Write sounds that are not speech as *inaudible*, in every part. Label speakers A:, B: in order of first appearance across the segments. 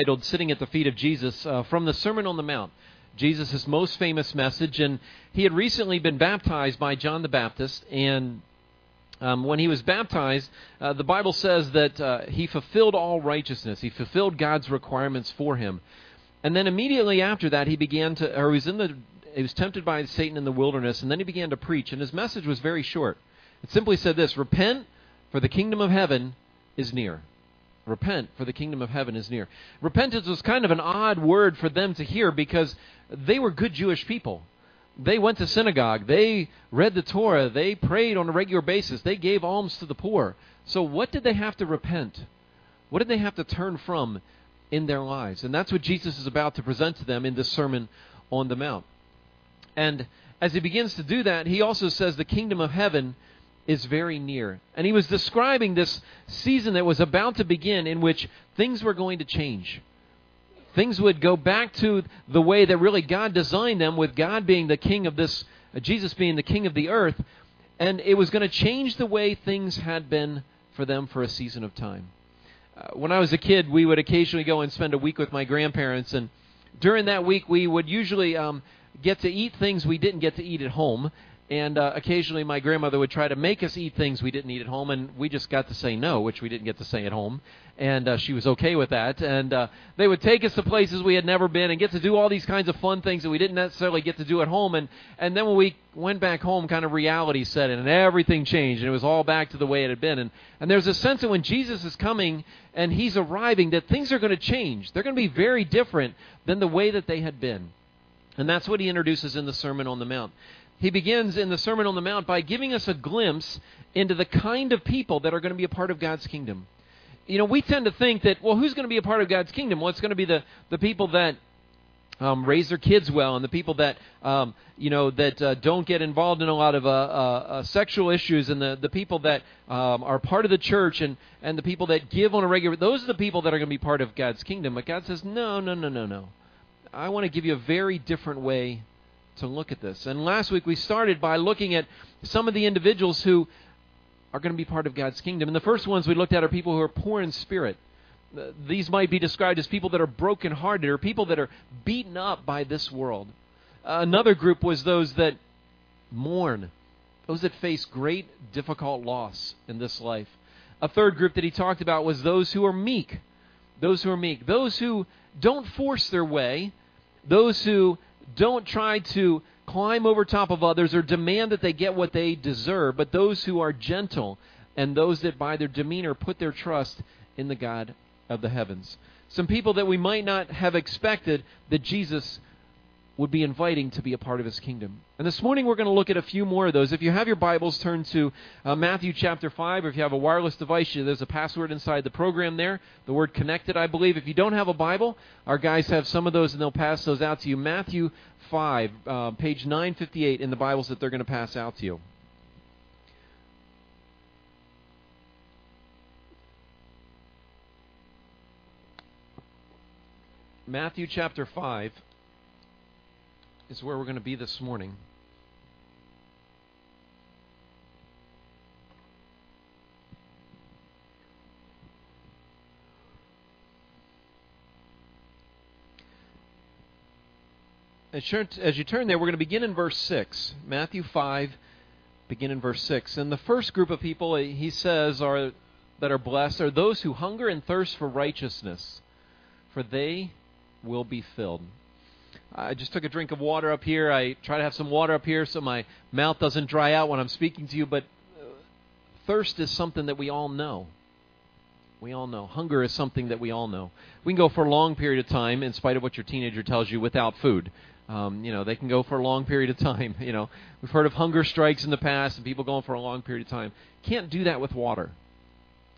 A: titled Sitting at the Feet of Jesus uh, from the Sermon on the Mount. Jesus' most famous message, and he had recently been baptized by John the Baptist, and um, when he was baptized, uh, the Bible says that uh, he fulfilled all righteousness. He fulfilled God's requirements for him. And then immediately after that, he began to, or he was in the, he was tempted by Satan in the wilderness, and then he began to preach. And his message was very short. It simply said this: Repent, for the kingdom of heaven is near. Repent, for the kingdom of heaven is near. Repentance was kind of an odd word for them to hear because they were good Jewish people. They went to synagogue. They read the Torah. They prayed on a regular basis. They gave alms to the poor. So, what did they have to repent? What did they have to turn from in their lives? And that's what Jesus is about to present to them in this Sermon on the Mount. And as he begins to do that, he also says the kingdom of heaven is very near. And he was describing this season that was about to begin in which things were going to change. Things would go back to the way that really God designed them, with God being the king of this, Jesus being the king of the earth. And it was going to change the way things had been for them for a season of time. Uh, when I was a kid, we would occasionally go and spend a week with my grandparents, and during that week, we would usually um, get to eat things we didn't get to eat at home and uh, occasionally my grandmother would try to make us eat things we didn't eat at home, and we just got to say no, which we didn't get to say at home. And uh, she was okay with that. And uh, they would take us to places we had never been and get to do all these kinds of fun things that we didn't necessarily get to do at home. And and then when we went back home, kind of reality set in, and everything changed, and it was all back to the way it had been. And and there's a sense that when Jesus is coming and he's arriving, that things are going to change. They're going to be very different than the way that they had been. And that's what he introduces in the Sermon on the Mount he begins in the Sermon on the Mount by giving us a glimpse into the kind of people that are going to be a part of God's kingdom. You know, we tend to think that, well, who's going to be a part of God's kingdom? Well, it's going to be the, the people that um, raise their kids well, and the people that um, you know that uh, don't get involved in a lot of uh, uh, uh, sexual issues, and the the people that um, are part of the church, and and the people that give on a regular. Those are the people that are going to be part of God's kingdom. But God says, no, no, no, no, no. I want to give you a very different way to look at this. And last week we started by looking at some of the individuals who are going to be part of God's kingdom. And the first ones we looked at are people who are poor in spirit. Uh, these might be described as people that are brokenhearted or people that are beaten up by this world. Another group was those that mourn, those that face great, difficult loss in this life. A third group that he talked about was those who are meek. Those who are meek. Those who don't force their way. Those who don't try to climb over top of others or demand that they get what they deserve, but those who are gentle and those that by their demeanor put their trust in the God of the heavens. Some people that we might not have expected that Jesus would be inviting to be a part of his kingdom. And this morning we're going to look at a few more of those. If you have your Bibles, turn to uh, Matthew chapter 5, or if you have a wireless device, there's a password inside the program there, the word connected, I believe. If you don't have a Bible, our guys have some of those and they'll pass those out to you. Matthew 5, uh, page 958 in the Bibles that they're going to pass out to you. Matthew chapter 5 is where we're going to be this morning. As you turn there, we're going to begin in verse 6. Matthew 5, begin in verse 6. And the first group of people, eh, he says, are that are blessed are those who hunger and thirst for righteousness, for they will be filled. I just took a drink of water up here. I try to have some water up here so my mouth doesn't dry out when I'm speaking to you, but uh, thirst is something that we all know. We all know. Hunger is something that we all know. We can go for a long period of time, in spite of what your teenager tells you, without food. Um, you know, they can go for a long period of time. *laughs* You know, we've heard of hunger strikes in the past and people going for a long period of time. Can't do that with water.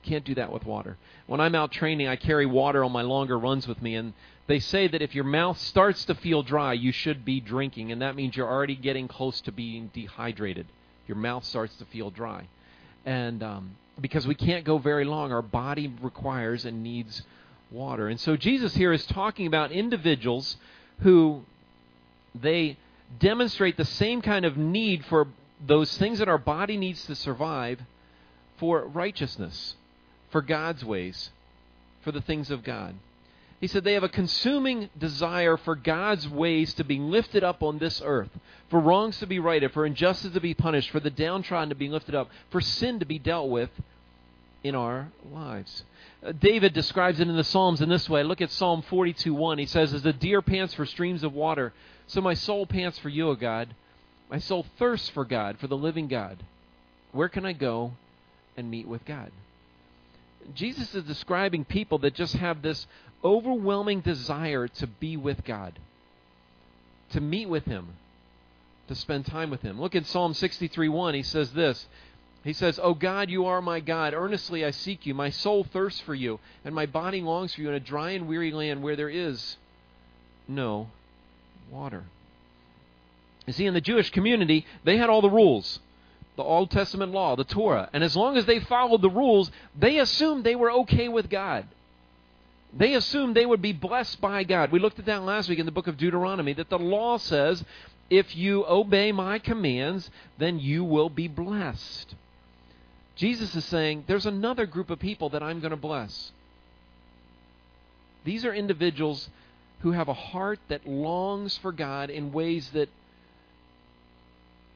A: Can't do that with water. When I'm out training, I carry water on my longer runs with me, and they say that if your mouth starts to feel dry, you should be drinking, and that means you're already getting close to being dehydrated. Your mouth starts to feel dry. And um, because we can't go very long, our body requires and needs water. And so Jesus here is talking about individuals who they demonstrate the same kind of need for those things that our body needs to survive for righteousness for God's ways, for the things of God. He said they have a consuming desire for God's ways to be lifted up on this earth, for wrongs to be righted, for injustice to be punished, for the downtrodden to be lifted up, for sin to be dealt with in our lives. Uh, David describes it in the Psalms in this way. Look at Psalm 42:1. He says, "As the deer pants for streams of water, so my soul pants for you, O God. My soul thirsts for God, for the living God. Where can I go and meet with God?" Jesus is describing people that just have this overwhelming desire to be with God, to meet with Him, to spend time with Him. Look at Psalm 63:1. He says this. He says, "O God, you are my God. Earnestly I seek you. My soul thirsts for you, and my body longs for you in a dry and weary land where there is no water." You see, in the Jewish community, they had all the rules the Old Testament law, the Torah. And as long as they followed the rules, they assumed they were okay with God. They assumed they would be blessed by God. We looked at that last week in the book of Deuteronomy that the law says if you obey my commands, then you will be blessed. Jesus is saying there's another group of people that I'm going to bless. These are individuals who have a heart that longs for God in ways that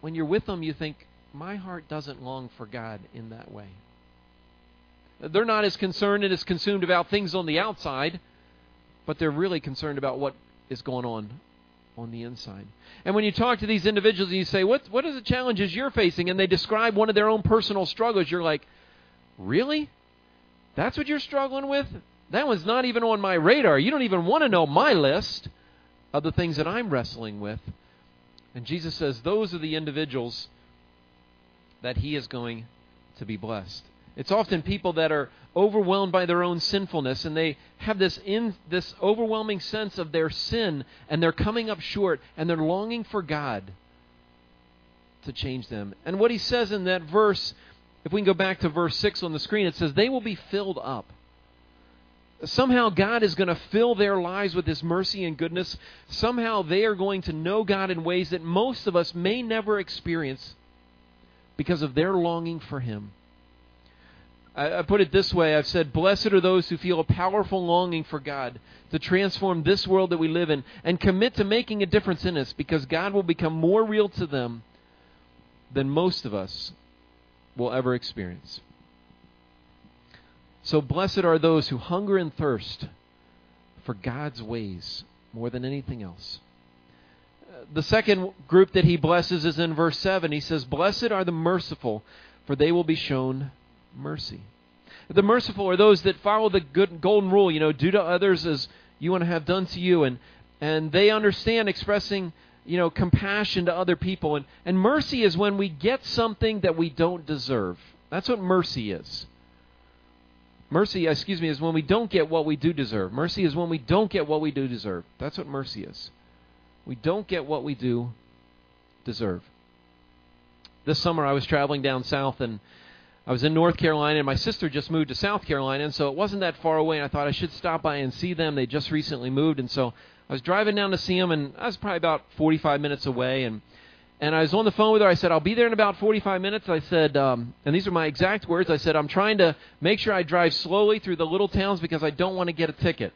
A: when you're with them, you think, my heart doesn't long for God in that way. They're not as concerned and as consumed about things on the outside, but they're really concerned about what is going on on the inside. And when you talk to these individuals and you say, what, what are the challenges you're facing? And they describe one of their own personal struggles, you're like, really? That's what you're struggling with? That one's not even on my radar. You don't even want to know my list of the things that I'm wrestling with. And Jesus says those are the individuals that he is going to be blessed. It's often people that are overwhelmed by their own sinfulness and they have this in this overwhelming sense of their sin and they're coming up short and they're longing for God to change them. And what he says in that verse, if we can go back to verse 6 on the screen, it says they will be filled up. Somehow God is going to fill their lives with His mercy and goodness. Somehow they are going to know God in ways that most of us may never experience because of their longing for Him. I, I put it this way I've said, Blessed are those who feel a powerful longing for God to transform this world that we live in and commit to making a difference in us because God will become more real to them than most of us will ever experience. So blessed are those who hunger and thirst for God's ways more than anything else the second group that he blesses is in verse 7. He says, Blessed are the merciful, for they will be shown mercy. The merciful are those that follow the good golden rule, you know, do to others as you want to have done to you. And, and they understand expressing, you know, compassion to other people. And, and mercy is when we get something that we don't deserve. That's what mercy is. Mercy, uh, excuse me, is when we don't get what we do deserve. Mercy is when we don't get what we do deserve. That's what mercy is. We don't get what we do deserve. This summer I was traveling down south and I was in North Carolina and my sister just moved to South Carolina and so it wasn't that far away and I thought I should stop by and see them. They just recently moved and so I was driving down to see them and I was probably about 45 minutes away and and I was on the phone with her. I said, I'll be there in about 45 minutes. I said, um, and these are my exact words. I said, I'm trying to make sure I drive slowly through the little towns because I don't want to get a ticket.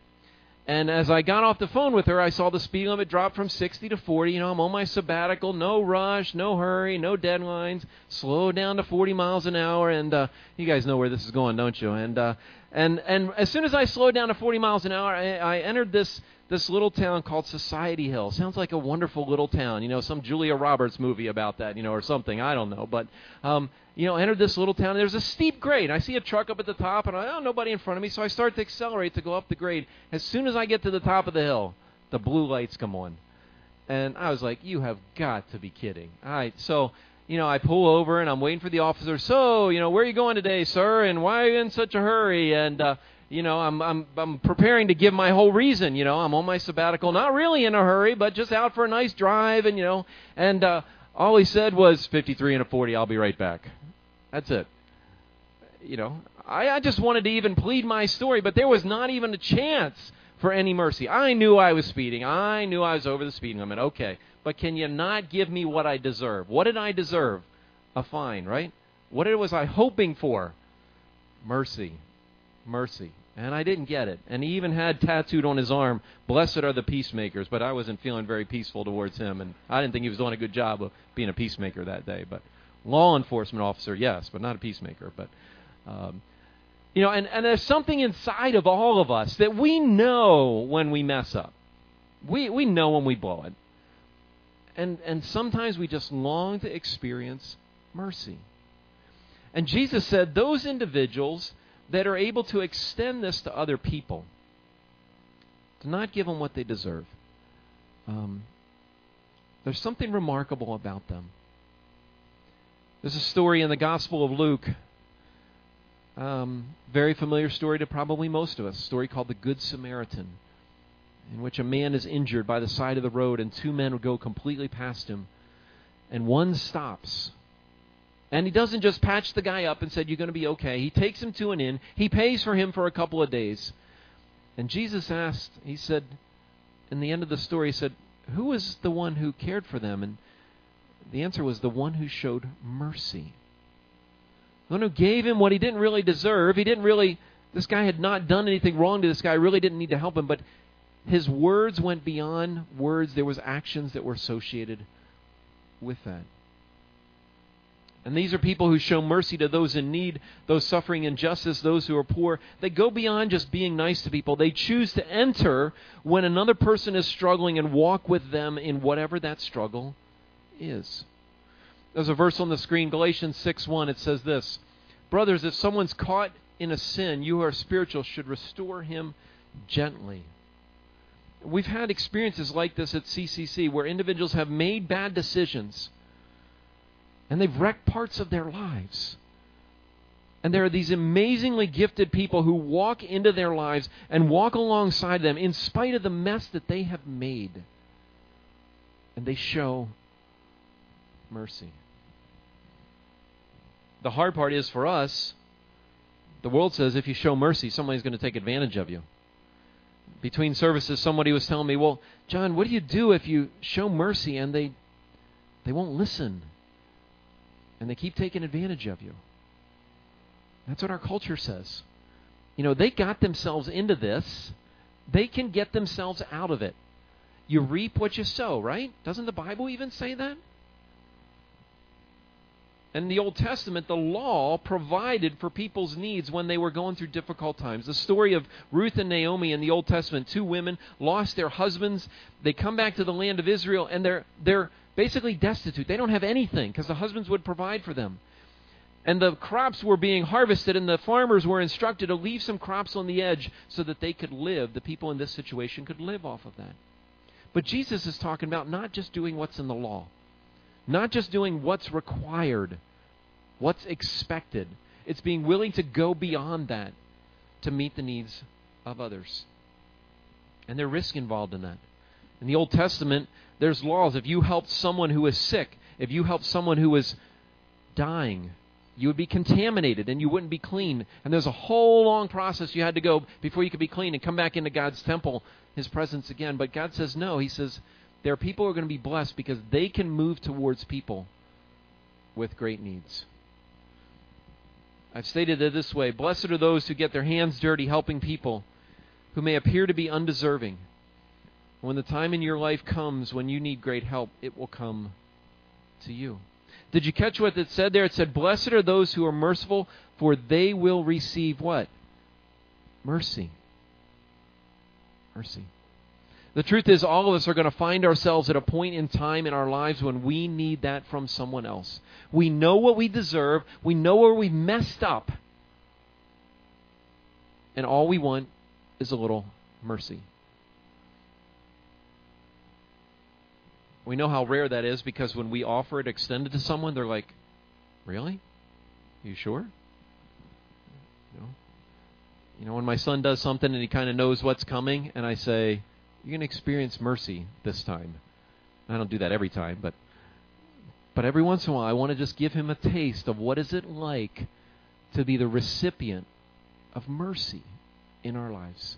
A: And as I got off the phone with her, I saw the speed limit drop from 60 to 40. You know, I'm on my sabbatical, no rush, no hurry, no deadlines. Slow down to 40 miles an hour, and uh, you guys know where this is going, don't you? And uh, and and as soon as I slowed down to 40 miles an hour, I, I entered this this little town called Society Hill. Sounds like a wonderful little town. You know, some Julia Roberts movie about that, you know, or something. I don't know. But, um, you know, entered this little town. There's a steep grade. I see a truck up at the top, and I, oh, nobody in front of me. So I start to accelerate to go up the grade. As soon as I get to the top of the hill, the blue lights come on. And I was like, you have got to be kidding. All right. So, you know, I pull over and I'm waiting for the officer. So, you know, where are you going today, sir? And why are you in such a hurry? And, uh, you know, I'm I'm I'm preparing to give my whole reason. You know, I'm on my sabbatical, not really in a hurry, but just out for a nice drive, and you know, and uh, all he said was 53 and a 40. I'll be right back. That's it. You know, I, I just wanted to even plead my story, but there was not even a chance for any mercy. I knew I was speeding. I knew I was over the speed limit. Okay, but can you not give me what I deserve? What did I deserve? A fine, right? What was I hoping for? Mercy mercy. And I didn't get it. And he even had tattooed on his arm, Blessed are the peacemakers, but I wasn't feeling very peaceful towards him, and I didn't think he was doing a good job of being a peacemaker that day. But law enforcement officer, yes, but not a peacemaker. But um, you know, and, and there's something inside of all of us that we know when we mess up. We we know when we blow it. And and sometimes we just long to experience mercy. And Jesus said those individuals that are able to extend this to other people, to not give them what they deserve. Um, there's something remarkable about them. There's a story in the Gospel of Luke, um, very familiar story to probably most of us, a story called the Good Samaritan, in which a man is injured by the side of the road and two men go completely past him, and one stops and he doesn't just patch the guy up and said, You're going to be okay. He takes him to an inn. He pays for him for a couple of days. And Jesus asked, He said, in the end of the story, He said, Who was the one who cared for them? And the answer was the one who showed mercy. The one who gave him what he didn't really deserve. He didn't really, this guy had not done anything wrong to this guy, really didn't need to help him, but his words went beyond words. There was actions that were associated with that. And these are people who show mercy to those in need, those suffering injustice, those who are poor. They go beyond just being nice to people. They choose to enter when another person is struggling and walk with them in whatever that struggle is. There's a verse on the screen, Galatians 6:1. It says this: "Brothers, if someone's caught in a sin, you who are spiritual should restore him gently." We've had experiences like this at CCC where individuals have made bad decisions and they've wrecked parts of their lives. And there are these amazingly gifted people who walk into their lives and walk alongside them in spite of the mess that they have made. And they show mercy. The hard part is for us, the world says if you show mercy, somebody's going to take advantage of you. Between services, somebody was telling me, Well, John, what do you do if you show mercy and they they won't listen? And they keep taking advantage of you. That's what our culture says. You know, they got themselves into this, they can get themselves out of it. You reap what you sow, right? Doesn't the Bible even say that? In the Old Testament, the law provided for people's needs when they were going through difficult times. The story of Ruth and Naomi in the Old Testament, two women lost their husbands. They come back to the land of Israel and they're they're basically destitute. They don't have anything because the husbands would provide for them. And the crops were being harvested, and the farmers were instructed to leave some crops on the edge so that they could live. The people in this situation could live off of that. But Jesus is talking about not just doing what's in the law, not just doing what's required, what's expected. It's being willing to go beyond that to meet the needs of others. And there's risk involved in that. In the Old Testament, there's laws. If you helped someone who was sick, if you helped someone who was dying, you would be contaminated and you wouldn't be clean. And there's a whole long process you had to go before you could be clean and come back into God's temple, His presence again. But God says no. He says there are people who are going to be blessed because they can move towards people with great needs. I've stated it this way Blessed are those who get their hands dirty helping people who may appear to be undeserving. When the time in your life comes when you need great help, it will come to you. Did you catch what it said there? It said, Blessed are those who are merciful, for they will receive what? Mercy. Mercy. The truth is, all of us are going to find ourselves at a point in time in our lives when we need that from someone else. We know what we deserve, we know where we messed up, and all we want is a little mercy. We know how rare that is because when we offer it extended to someone, they're like, "Really? You sure?" You know, you know when my son does something and he kind of knows what's coming, and I say, "You're going to experience mercy this time." I don't do that every time, but but every once in a while, I want to just give him a taste of what is it like to be the recipient of mercy in our lives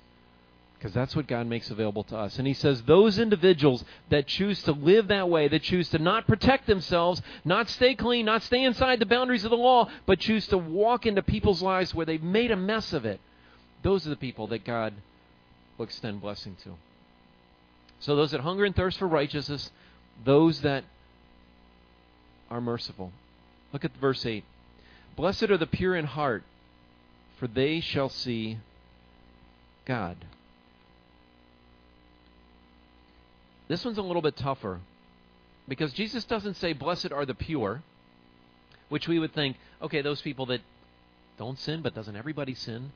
A: because that's what God makes available to us. And He says those individuals that choose to live that way, that choose to not protect themselves, not stay clean, not stay inside the boundaries of the law, but choose to walk into people's lives where they've made a mess of it, those are the people that God will extend blessing to. So those that hunger and thirst for righteousness, those that are merciful. Look at verse 8. Blessed are the pure in heart, for they shall see God. This one's a little bit tougher because Jesus doesn't say, Blessed are the pure, which we would think, okay, those people that don't sin, but doesn't everybody sin?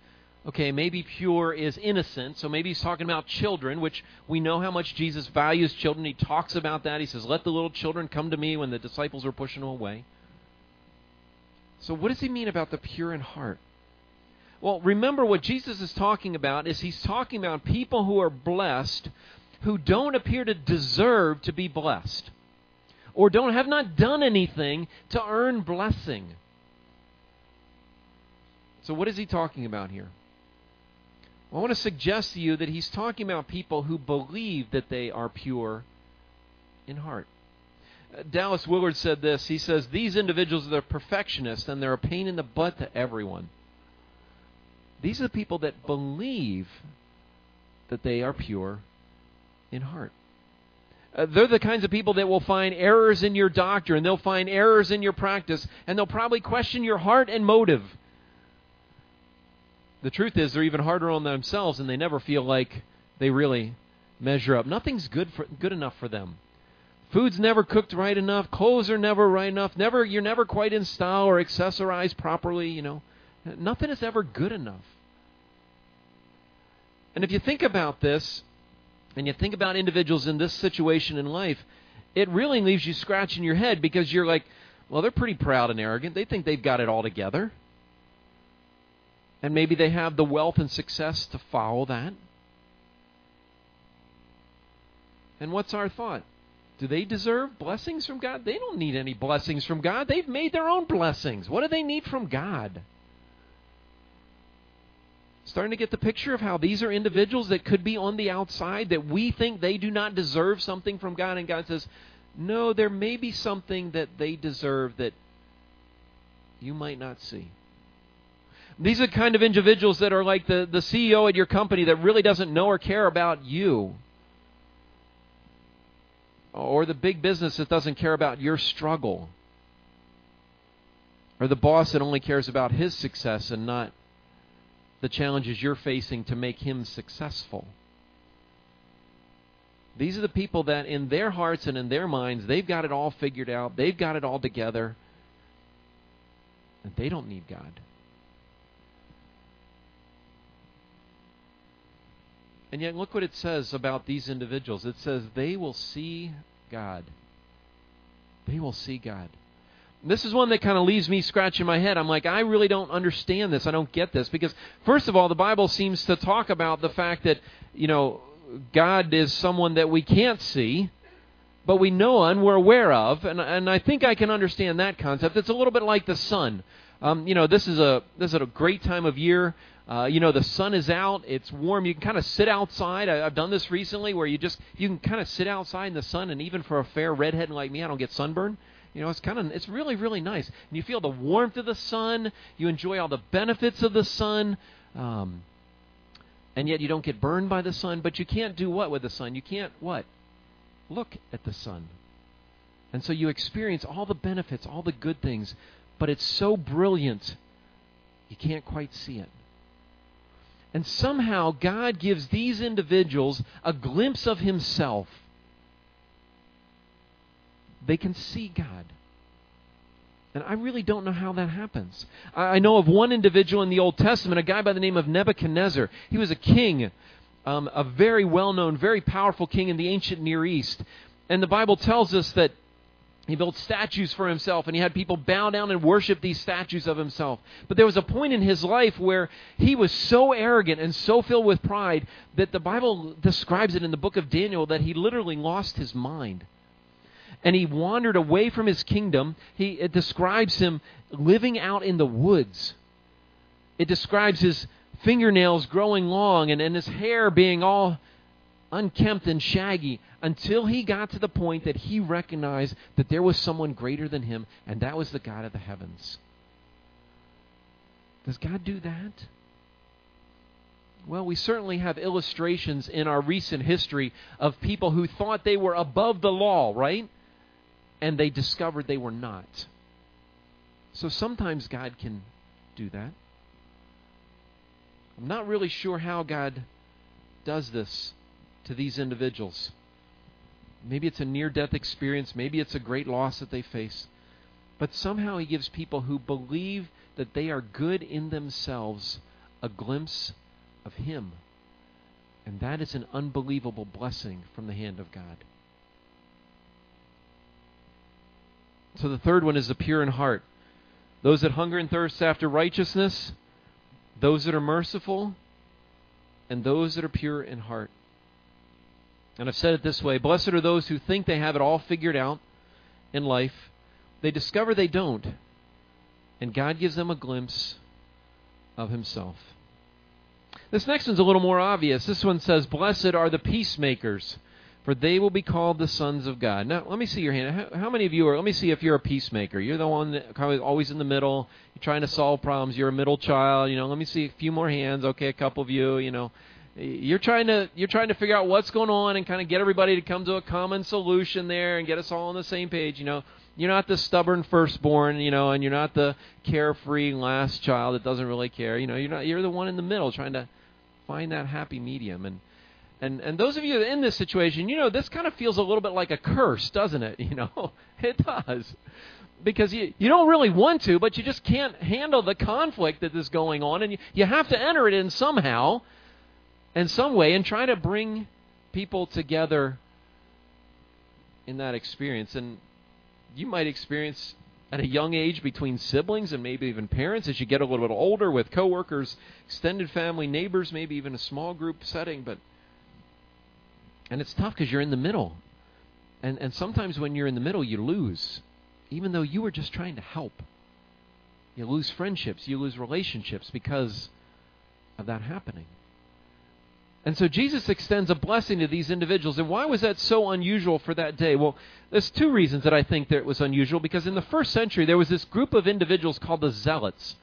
A: Okay, maybe pure is innocent, so maybe he's talking about children, which we know how much Jesus values children. He talks about that. He says, Let the little children come to me when the disciples were pushing them away. So, what does he mean about the pure in heart? Well, remember what Jesus is talking about is he's talking about people who are blessed who don't appear to deserve to be blessed or don't have not done anything to earn blessing. So what is he talking about here? Well, I want to suggest to you that he's talking about people who believe that they are pure in heart. Uh, Dallas Willard said this. He says, These individuals are perfectionists and they're a pain in the butt to everyone. These are the people that believe that they are pure in heart. Uh, they're the kinds of people that will find errors in your doctrine, they'll find errors in your practice, and they'll probably question your heart and motive. The truth is, they're even harder on themselves, and they never feel like they really measure up. Nothing's good for, good enough for them. Food's never cooked right enough. Clothes are never right enough. Never, you're never quite in style or accessorized properly. You know, nothing is ever good enough. And if you think about this, and you think about individuals in this situation in life, it really leaves you scratching your head because you're like, well, they're pretty proud and arrogant. They think they've got it all together. And maybe they have the wealth and success to follow that. And what's our thought? Do they deserve blessings from God? They don't need any blessings from God. They've made their own blessings. What do they need from God? Starting to get the picture of how these are individuals that could be on the outside, that we think they do not deserve something from God, and God says, No, there may be something that they deserve that you might not see. These are the kind of individuals that are like the, the CEO at your company that really doesn't know or care about you. Or the big business that doesn't care about your struggle. Or the boss that only cares about his success and not the challenges you're facing to make him successful. These are the people that, in their hearts and in their minds, they've got it all figured out, they've got it all together, and they don't need God. And yet, look what it says about these individuals. It says they will see God. They will see God this is one that kind of leaves me scratching my head. I'm like, I really don't understand this. I don't get this. Because, first of all, the Bible seems to talk about the fact that, you know, God is someone that we can't see, but we know and we're aware of. And, and I think I can understand that concept. It's a little bit like the sun. Um, you know, this is a this is a great time of year. Uh, you know, the sun is out. It's warm. You can kind of sit outside. I, I've done this recently, where you just you can kind of sit outside in the sun, and even for a fair redhead like me, I don't get sunburn. You know, it's kind of it's really really nice. And you feel the warmth of the sun. You enjoy all the benefits of the sun. Um, and yet you don't get burned by the sun, but you can't do what with the sun? You can't what? Look at the sun. And so you experience all the benefits, all the good things, but it's so brilliant you can't quite see it. And somehow God gives these individuals a glimpse of himself they can see God. And I really don't know how that happens. I know of one individual in the Old Testament, a guy by the name of Nebuchadnezzar. He was a king, um, a very well known, very powerful king in the ancient Near East. And the Bible tells us that he built statues for himself and he had people bow down and worship these statues of himself. But there was a point in his life where he was so arrogant and so filled with pride that the Bible describes it in the book of Daniel that he literally lost his mind and he wandered away from his kingdom. He, it describes him living out in the woods. It describes his fingernails growing long and, and his hair being all unkempt and shaggy until he got to the point that he recognized that there was someone greater than him, and that was the God of the heavens. Does God do that? Well, we certainly have illustrations in our recent history of people who thought they were above the law, right? And they discovered they were not. So sometimes God can do that. I'm not really sure how God does this to these individuals. Maybe it's a near death experience, maybe it's a great loss that they face. But somehow He gives people who believe that they are good in themselves a glimpse of Him. And that is an unbelievable blessing from the hand of God. So the third one is the pure in heart. Those that hunger and thirst after righteousness, those that are merciful, and those that are pure in heart. And I've said it this way Blessed are those who think they have it all figured out in life. They discover they don't. And God gives them a glimpse of Himself. This next one's a little more obvious. This one says, Blessed are the peacemakers, for they will be called the sons of God. Now, let me see your hand. How, how many of you are, let me see if you're a peacemaker. You're the one that always in the middle. You're trying to solve problems. You're a middle child. You know, let me see a few more hands. Okay, a couple of you, you know. You're trying to you're trying to figure out what's going on and kind of get everybody to come to a common solution there and get us all on the same page. You know, you're not the stubborn firstborn, you know, and you're not the carefree last child that doesn't really care. You know, you're not you're the one in the middle trying to find that happy medium and and and those of you in this situation, you know, this kind of feels a little bit like a curse, doesn't it? *laughs* You know, it does. Because you you don't really want to, but you just can't handle the conflict that is going on and you, you have to enter it in somehow in some way and try to bring people together in that experience. And you might experience at a young age between siblings and maybe even parents as you get a little bit older with coworkers, extended family, neighbors, maybe even a small group setting. But and it's tough because you're in the middle, and and sometimes when you're in the middle, you lose, even though you were just trying to help. You lose friendships, you lose relationships because of that happening. And so Jesus extends a blessing to these individuals. And why was that so unusual for that day? Well, there's two reasons that I think that it was unusual. Because in the first century, there was this group of individuals called the Zealots.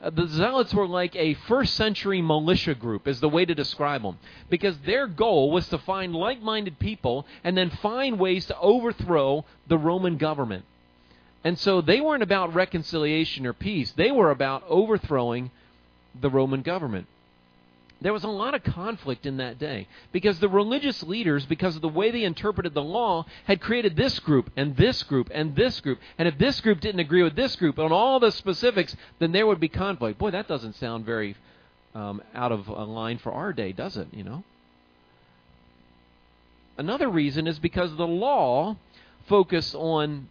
A: Uh, the Zealots were like a first century militia group, is the way to describe them. Because their goal was to find like minded people and then find ways to overthrow the Roman government. And so they weren't about reconciliation or peace, they were about overthrowing the Roman government there was a lot of conflict in that day because the religious leaders, because of the way they interpreted the law, had created this group and this group and this group. And if this group didn't agree with this group on all the specifics, then there would be conflict. Boy, that doesn't sound very um, out of line for our day, does it? You know. Another reason is because the law focused on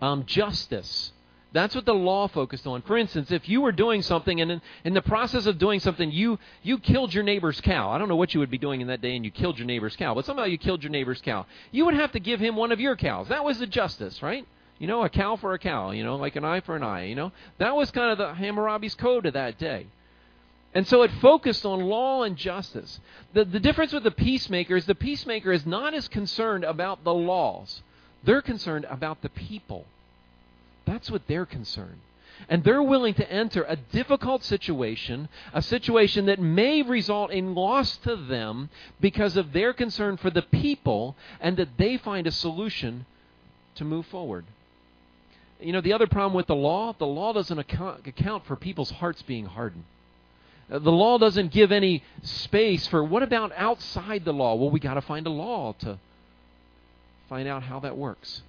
A: um, justice that's what the law focused on. For instance, if you were doing something and in, in, the process of doing something, you, you killed your neighbor's cow. I don't know what you would be doing in that day and you killed your neighbor's cow, but somehow you killed your neighbor's cow. You would have to give him one of your cows. That was the justice, right? You know, a cow for a cow, you know, like an eye for an eye, you know. That was kind of the Hammurabi's code of that day. And so it focused on law and justice. The, the difference with the peacemaker is the peacemaker is not as concerned about the laws. They're concerned about the people. That's what they're concerned. And they're willing to enter a difficult situation, a situation that may result in loss to them because of their concern for the people and that they find a solution to move forward. You know, the other problem with the law, the law doesn't account, account for people's hearts being hardened. Uh, the law doesn't give any space for what about outside the law? Well, we got to find a law to find out how that works.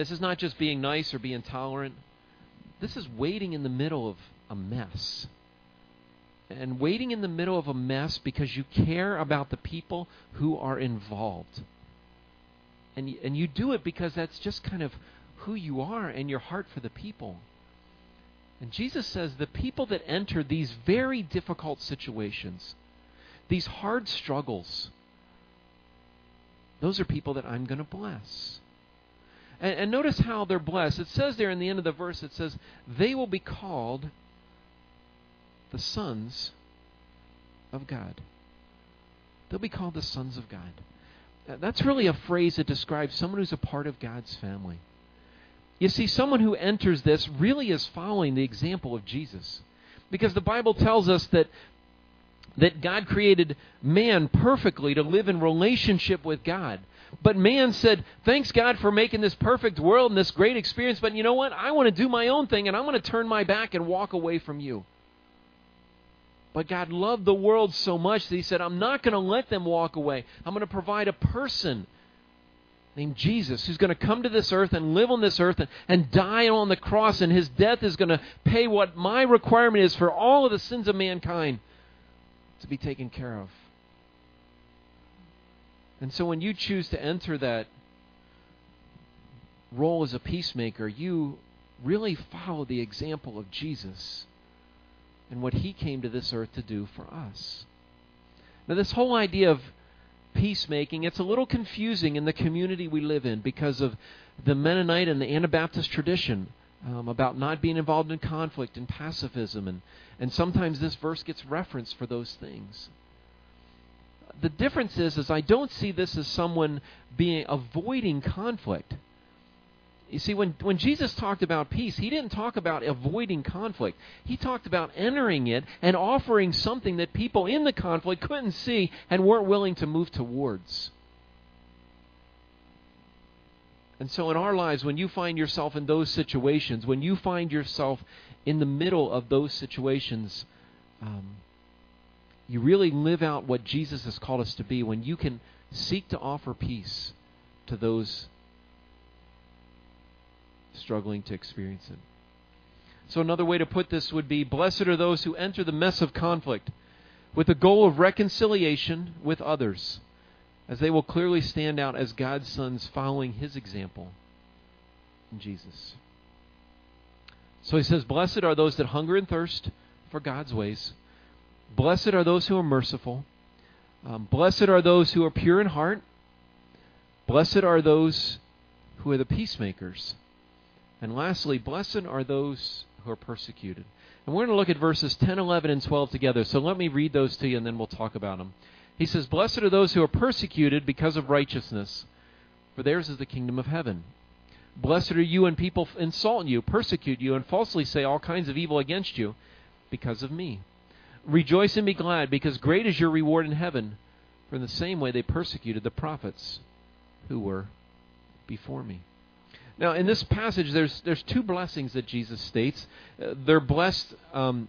A: This is not just being nice or being tolerant. This is waiting in the middle of a mess. And waiting in the middle of a mess because you care about the people who are involved. And, and you do it because that's just kind of who you are and your heart for the people. And Jesus says the people that enter these very difficult situations, these hard struggles, those are people that I'm going to bless. And, and notice how they're blessed. It says there in the end of the verse, it says, they will be called the sons of God. They'll be called the sons of God. Uh, that's really a phrase that describes someone who's a part of God's family. You see, someone who enters this really is following the example of Jesus. Because the Bible tells us that that God created man perfectly to live in relationship with God. But man said, Thanks God for making this perfect world and this great experience, but you know what? I want to do my own thing and I'm going to turn my back and walk away from you. But God loved the world so much that He said, I'm not going to let them walk away. I'm going to provide a person named Jesus who's going to come to this earth and live on this earth and, and die on the cross, and His death is going to pay what my requirement is for all of the sins of mankind to be taken care of. And so when you choose to enter that role as a peacemaker, you really follow the example of Jesus and what he came to this earth to do for us. Now, this whole idea of peacemaking, it's a little confusing in the community we live in because of the Mennonite and the Anabaptist tradition um, about not being involved in conflict and pacifism, and, and sometimes this verse gets referenced for those things. The difference is, is I don't see this as someone being avoiding conflict. You see, when, when Jesus talked about peace, he didn't talk about avoiding conflict. He talked about entering it and offering something that people in the conflict couldn't see and weren't willing to move towards. And so, in our lives, when you find yourself in those situations, when you find yourself in the middle of those situations, um, you really live out what Jesus has called us to be when you can seek to offer peace to those struggling to experience it. So, another way to put this would be Blessed are those who enter the mess of conflict with the goal of reconciliation with others, as they will clearly stand out as God's sons following his example in Jesus. So he says, Blessed are those that hunger and thirst for God's ways. Blessed are those who are merciful. Um, blessed are those who are pure in heart. Blessed are those who are the peacemakers. And lastly, blessed are those who are persecuted. And we're going to look at verses 10, 11, and 12 together. So let me read those to you and then we'll talk about them. He says, Blessed are those who are persecuted because of righteousness, for theirs is the kingdom of heaven. Blessed are you when people insult you, persecute you, and falsely say all kinds of evil against you because of me. Rejoice and be glad, because great is your reward in heaven. For in the same way they persecuted the prophets who were before me. Now, in this passage, there's there's two blessings that Jesus states. Uh, they're blessed. Um,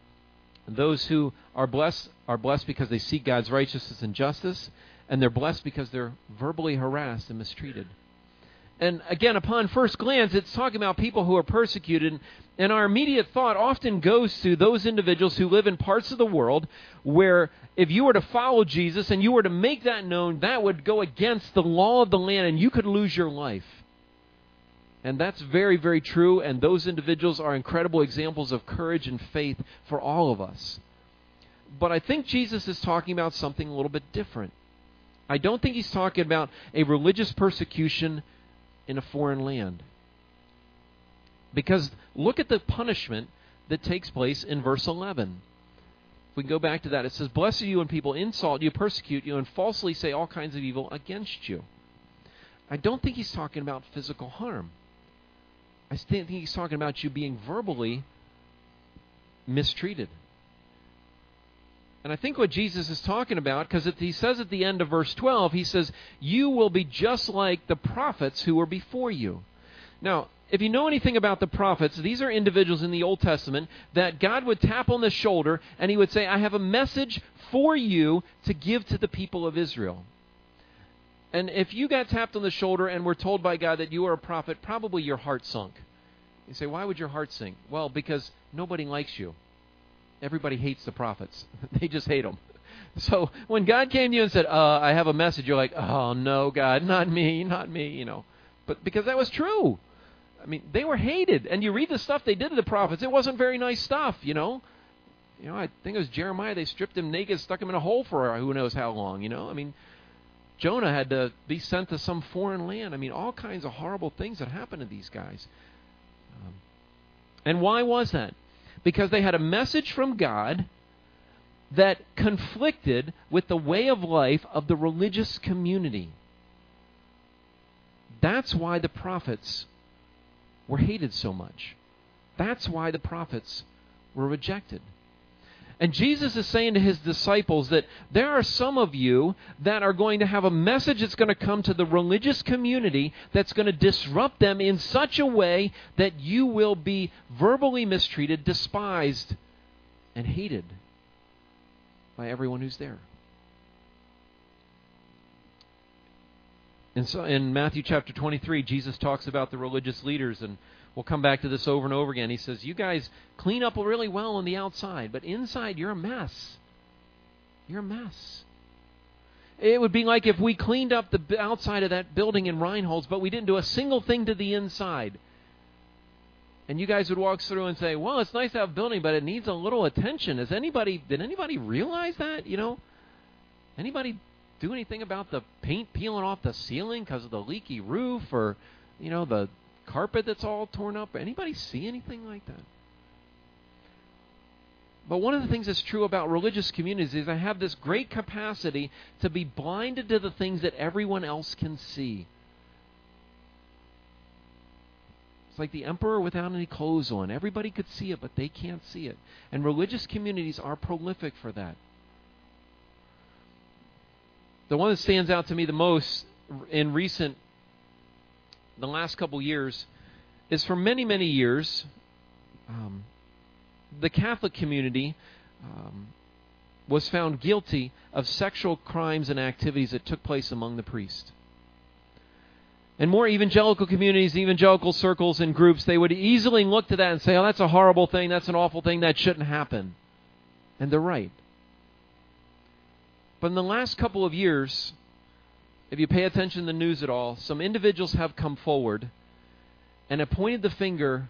A: those who are blessed are blessed because they seek God's righteousness and justice, and they're blessed because they're verbally harassed and mistreated. And again, upon first glance, it's talking about people who are persecuted, and our immediate thought often goes to those individuals who live in parts of the world where if you were to follow Jesus and you were to make that known, that would go against the law of the land, and you could lose your life. And that's very, very true, and those individuals are incredible examples of courage and faith for all of us. But I think Jesus is talking about something a little bit different. I don't think he's talking about a religious persecution in a foreign land. Because look at the punishment that takes place in verse 11. If we go back to that, it says, Blessed are you when people insult you, persecute you, and falsely say all kinds of evil against you. I don't think he's talking about physical harm. I think he's talking about you being verbally mistreated. And I think what Jesus is talking about, because he says at the end of verse 12, he says, You will be just like the prophets who were before you. Now, if you know anything about the prophets, these are individuals in the Old Testament that God would tap on the shoulder and he would say, I have a message for you to give to the people of Israel. And if you got tapped on the shoulder and were told by God that you are a prophet, probably your heart sunk. You say, why would your heart sink? Well, because nobody likes you. Everybody hates the prophets. *laughs* they just hate them. So when God came to you and said, uh, I have a message, you're like, oh, no, God, not me, not me, you know. But because that was true. I mean, they were hated. And you read the stuff they did to the prophets, it wasn't very nice stuff, you know. You know, I think it was Jeremiah. They stripped him naked, stuck him in a hole for who knows how long, you know. I mean, Jonah had to be sent to some foreign land. I mean, all kinds of horrible things that happened to these guys. Um, and why was that? Because they had a message from God that conflicted with the way of life of the religious community. That's why the prophets were hated so much. That's why the prophets were rejected. And Jesus is saying to his disciples that there are some of you that are going to have a message that's going to come to the religious community that's going to disrupt them in such a way that you will be verbally mistreated, despised, and hated by everyone who's there. And so in Matthew chapter 23, Jesus talks about the religious leaders and We'll come back to this over and over again. He says, You guys clean up really well on the outside, but inside you're a mess. You're a mess. It would be like if we cleaned up the outside of that building in Reinholds, but we didn't do a single thing to the inside. And you guys would walk through and say, "Well, it's nice to have a building, but it needs a little attention." Has anybody did anybody realize that? You know, anybody do anything about the paint peeling off the ceiling because of the leaky roof, or you know the carpet that's all torn up? Anybody see anything like that? But one of the things that's true about religious communities is I have this great capacity to be blinded to the things that everyone else can see. It's like the emperor without any clothes on. Everybody could see it, but they can't see it. And religious communities are prolific for that. The one that stands out to me the most in recent the last couple years is for many, many years, um, the Catholic community um, was found guilty of sexual crimes and activities that took place among the priests. And more evangelical communities, evangelical circles and groups, they would easily look to that and say, oh, that's a horrible thing, that's an awful thing, that shouldn't happen. And they're right. But in the last couple of years, if you pay attention to the news at all, some individuals have come forward and have pointed the finger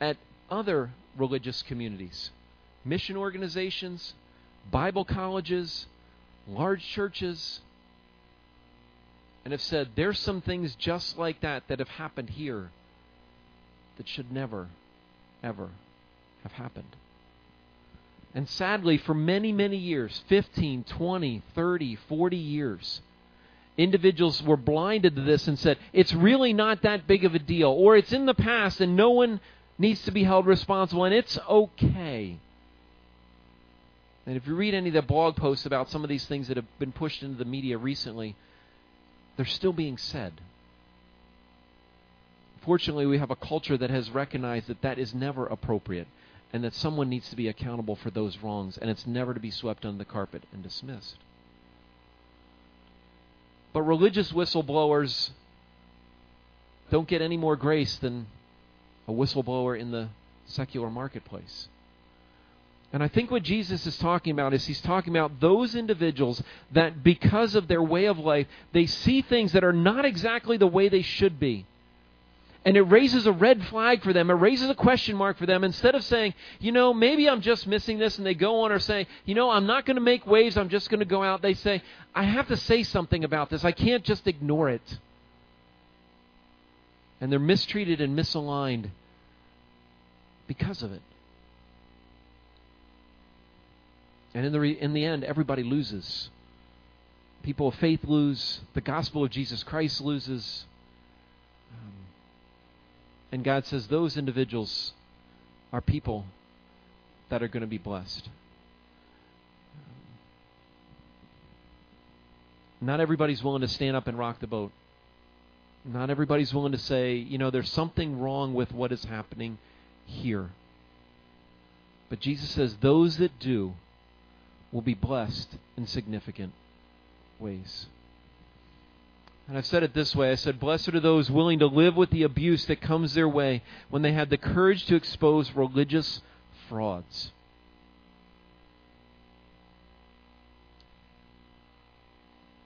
A: at other religious communities, mission organizations, Bible colleges, large churches, and have said there's some things just like that that have happened here that should never, ever have happened. And sadly, for many, many years 15, 20, 30, 40 years individuals were blinded to this and said, it's really not that big of a deal, or it's in the past and no one needs to be held responsible, and it's okay. And if you read any of the blog posts about some of these things that have been pushed into the media recently, they're still being said. Fortunately, we have a culture that has recognized that that is never appropriate and that someone needs to be accountable for those wrongs, and it's never to be swept under the carpet and dismissed. But religious whistleblowers don't get any more grace than a whistleblower in the secular marketplace. And I think what Jesus is talking about is he's talking about those individuals that because of their way of life, they see things that are not exactly the way they should be and it raises a red flag for them. It raises a question mark for them. Instead of saying, you know, maybe I'm just missing this, and they go on or say, you know, I'm not going to make waves, I'm just going to go out, they say, I have to say something about this. I can't just ignore it. And they're mistreated and misaligned because of it. And in the, re- in the end, everybody loses. People of faith lose. The gospel of Jesus Christ loses. And God says those individuals are people that are going to be blessed. Not everybody's willing to stand up and rock the boat. Not everybody's willing to say, you know, there's something wrong with what is happening here. But Jesus says those that do will be blessed in significant ways. And I've said it this way I said, Blessed are those willing to live with the abuse that comes their way when they have the courage to expose religious frauds.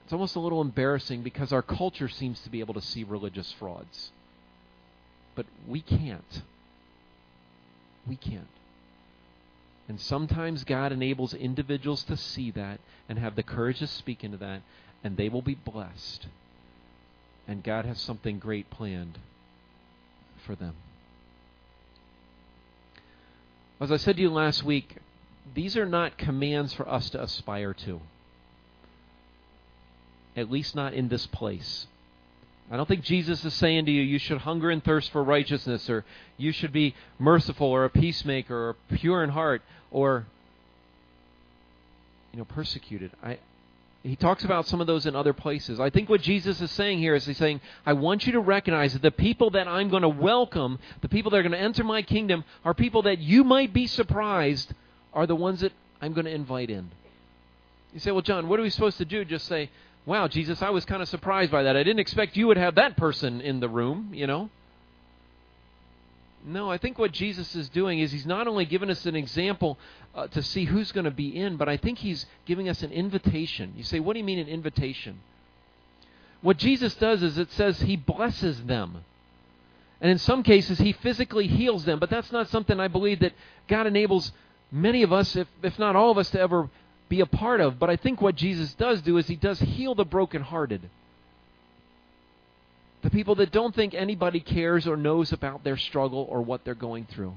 A: It's almost a little embarrassing because our culture seems to be able to see religious frauds. But we can't. We can't. And sometimes God enables individuals to see that and have the courage to speak into that, and they will be blessed and God has something great planned for them. As I said to you last week, these are not commands for us to aspire to. At least not in this place. I don't think Jesus is saying to you, you should hunger and thirst for righteousness, or you should be merciful, or a peacemaker, or pure in heart, or you know, persecuted. I he talks about some of those in other places. I think what Jesus is saying here is he's saying, I want you to recognize that the people that I'm going to welcome, the people that are going to enter my kingdom, are people that you might be surprised are the ones that I'm going to invite in. You say, well, John, what are we supposed to do? Just say, wow, Jesus, I was kind of surprised by that. I didn't expect you would have that person in the room, you know? No, I think what Jesus is doing is he's not only giving us an example uh, to see who's going to be in, but I think he's giving us an invitation. You say, what do you mean an invitation? What Jesus does is it says he blesses them. And in some cases, he physically heals them, but that's not something I believe that God enables many of us, if, if not all of us, to ever be a part of. But I think what Jesus does do is he does heal the brokenhearted. The people that don't think anybody cares or knows about their struggle or what they're going through.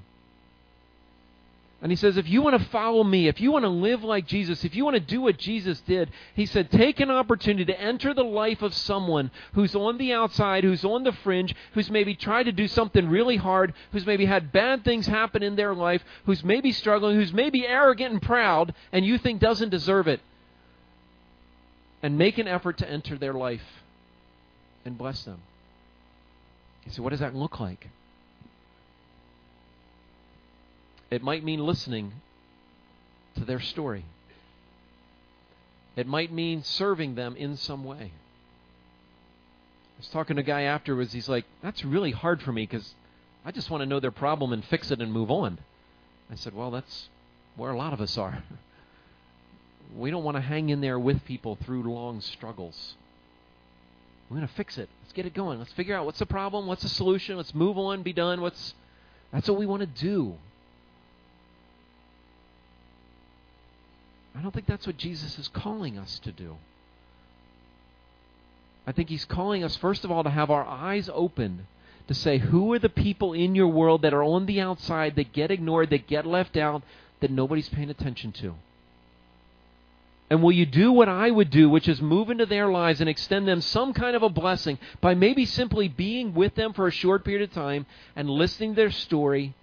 A: And he says, if you want to follow me, if you want to live like Jesus, if you want to do what Jesus did, he said, take an opportunity to enter the life of someone who's on the outside, who's on the fringe, who's maybe tried to do something really hard, who's maybe had bad things happen in their life, who's maybe struggling, who's maybe arrogant and proud, and you think doesn't deserve it. And make an effort to enter their life and bless them. You say, what does that look like? It might mean listening to their story. It might mean serving them in some way. I was talking to a guy afterwards. He's like, That's really hard for me because I just want to know their problem and fix it and move on. I said, Well, that's where a lot of us are. *laughs* We don't want to hang in there with people through long struggles. We're going to fix it. Let's get it going. Let's figure out what's the problem, what's the solution. Let's move on, be done. What's That's what we want to do. I don't think that's what Jesus is calling us to do. I think he's calling us, first of all, to have our eyes open to say, who are the people in your world that are on the outside, that get ignored, that get left out, that nobody's paying attention to? And will you do what I would do, which is move into their lives and extend them some kind of a blessing by maybe simply being with them for a short period of time and listening to their story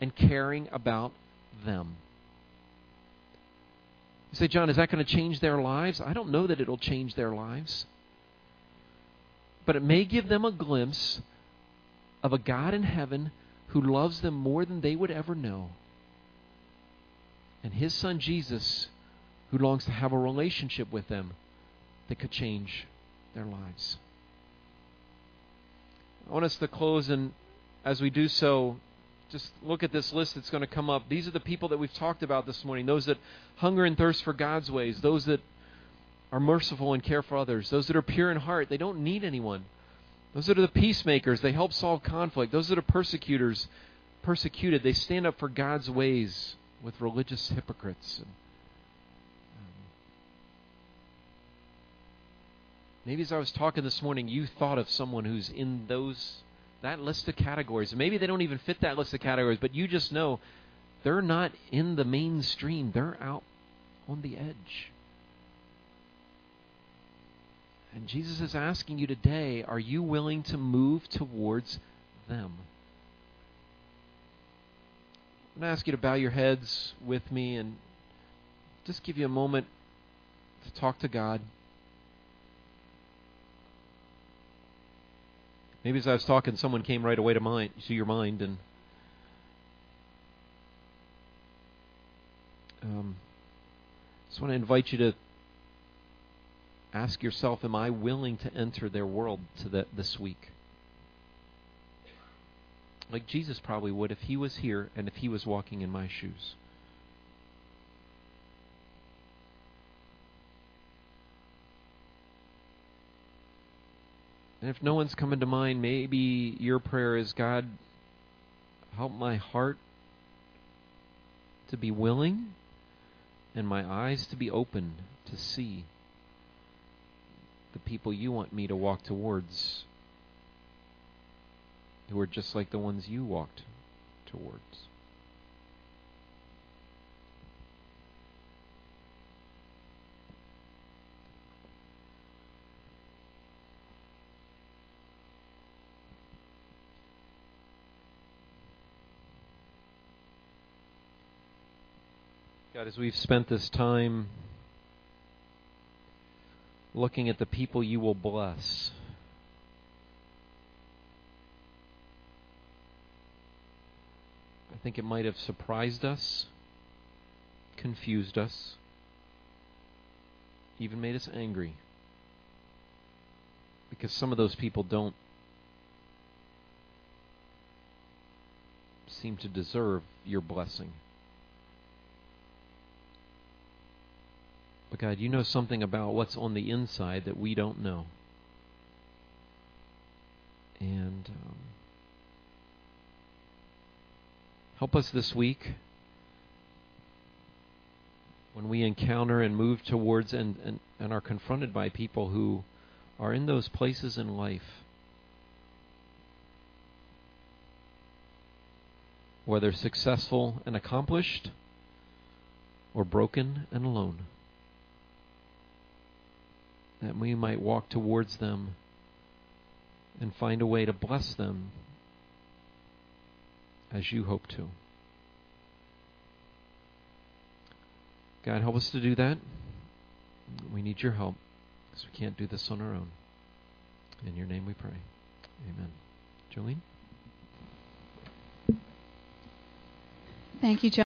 A: and caring about them? You say, John, is that going to change their lives? I don't know that it'll change their lives. But it may give them a glimpse of a God in heaven who loves them more than they would ever know. And his son Jesus, who longs to have a relationship with them that could change their lives. I want us to close, and as we do so, just look at this list that's going to come up. These are the people that we've talked about this morning those that hunger and thirst for God's ways, those that are merciful and care for others, those that are pure in heart, they don't need anyone. Those that are the peacemakers, they help solve conflict. Those that are persecutors, persecuted, they stand up for God's ways with religious hypocrites. Maybe as I was talking this morning, you thought of someone who's in those that list of categories. Maybe they don't even fit that list of categories, but you just know they're not in the mainstream. They're out on the edge. And Jesus is asking you today are you willing to move towards them? I'm going to ask you to bow your heads with me and just give you a moment to talk to God. Maybe as I was talking, someone came right away to mind to your mind, and um, just want to invite you to ask yourself: Am I willing to enter their world to the, this week? Like Jesus probably would if he was here and if he was walking in my shoes. And if no one's coming to mind, maybe your prayer is God, help my heart to be willing and my eyes to be open to see the people you want me to walk towards who are just like the ones you walked towards. God, as we've spent this time looking at the people you will bless. I think it might have surprised us, confused us, even made us angry. Because some of those people don't seem to deserve your blessing. But God, you know something about what's on the inside that we don't know. And um, help us this week when we encounter and move towards and, and, and are confronted by people who are in those places in life. Whether successful and accomplished or broken and alone that we might walk towards them and find a way to bless them as you hope to. God, help us to do that. We need your help because we can't do this on our own. In your name we pray. Amen. Jolene?
B: Thank you, John.